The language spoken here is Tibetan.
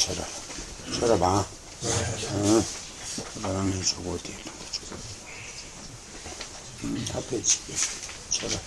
쳐라. 쳐라 봐. 응. 나랑 저거 어디 앞에 치기 쳐라.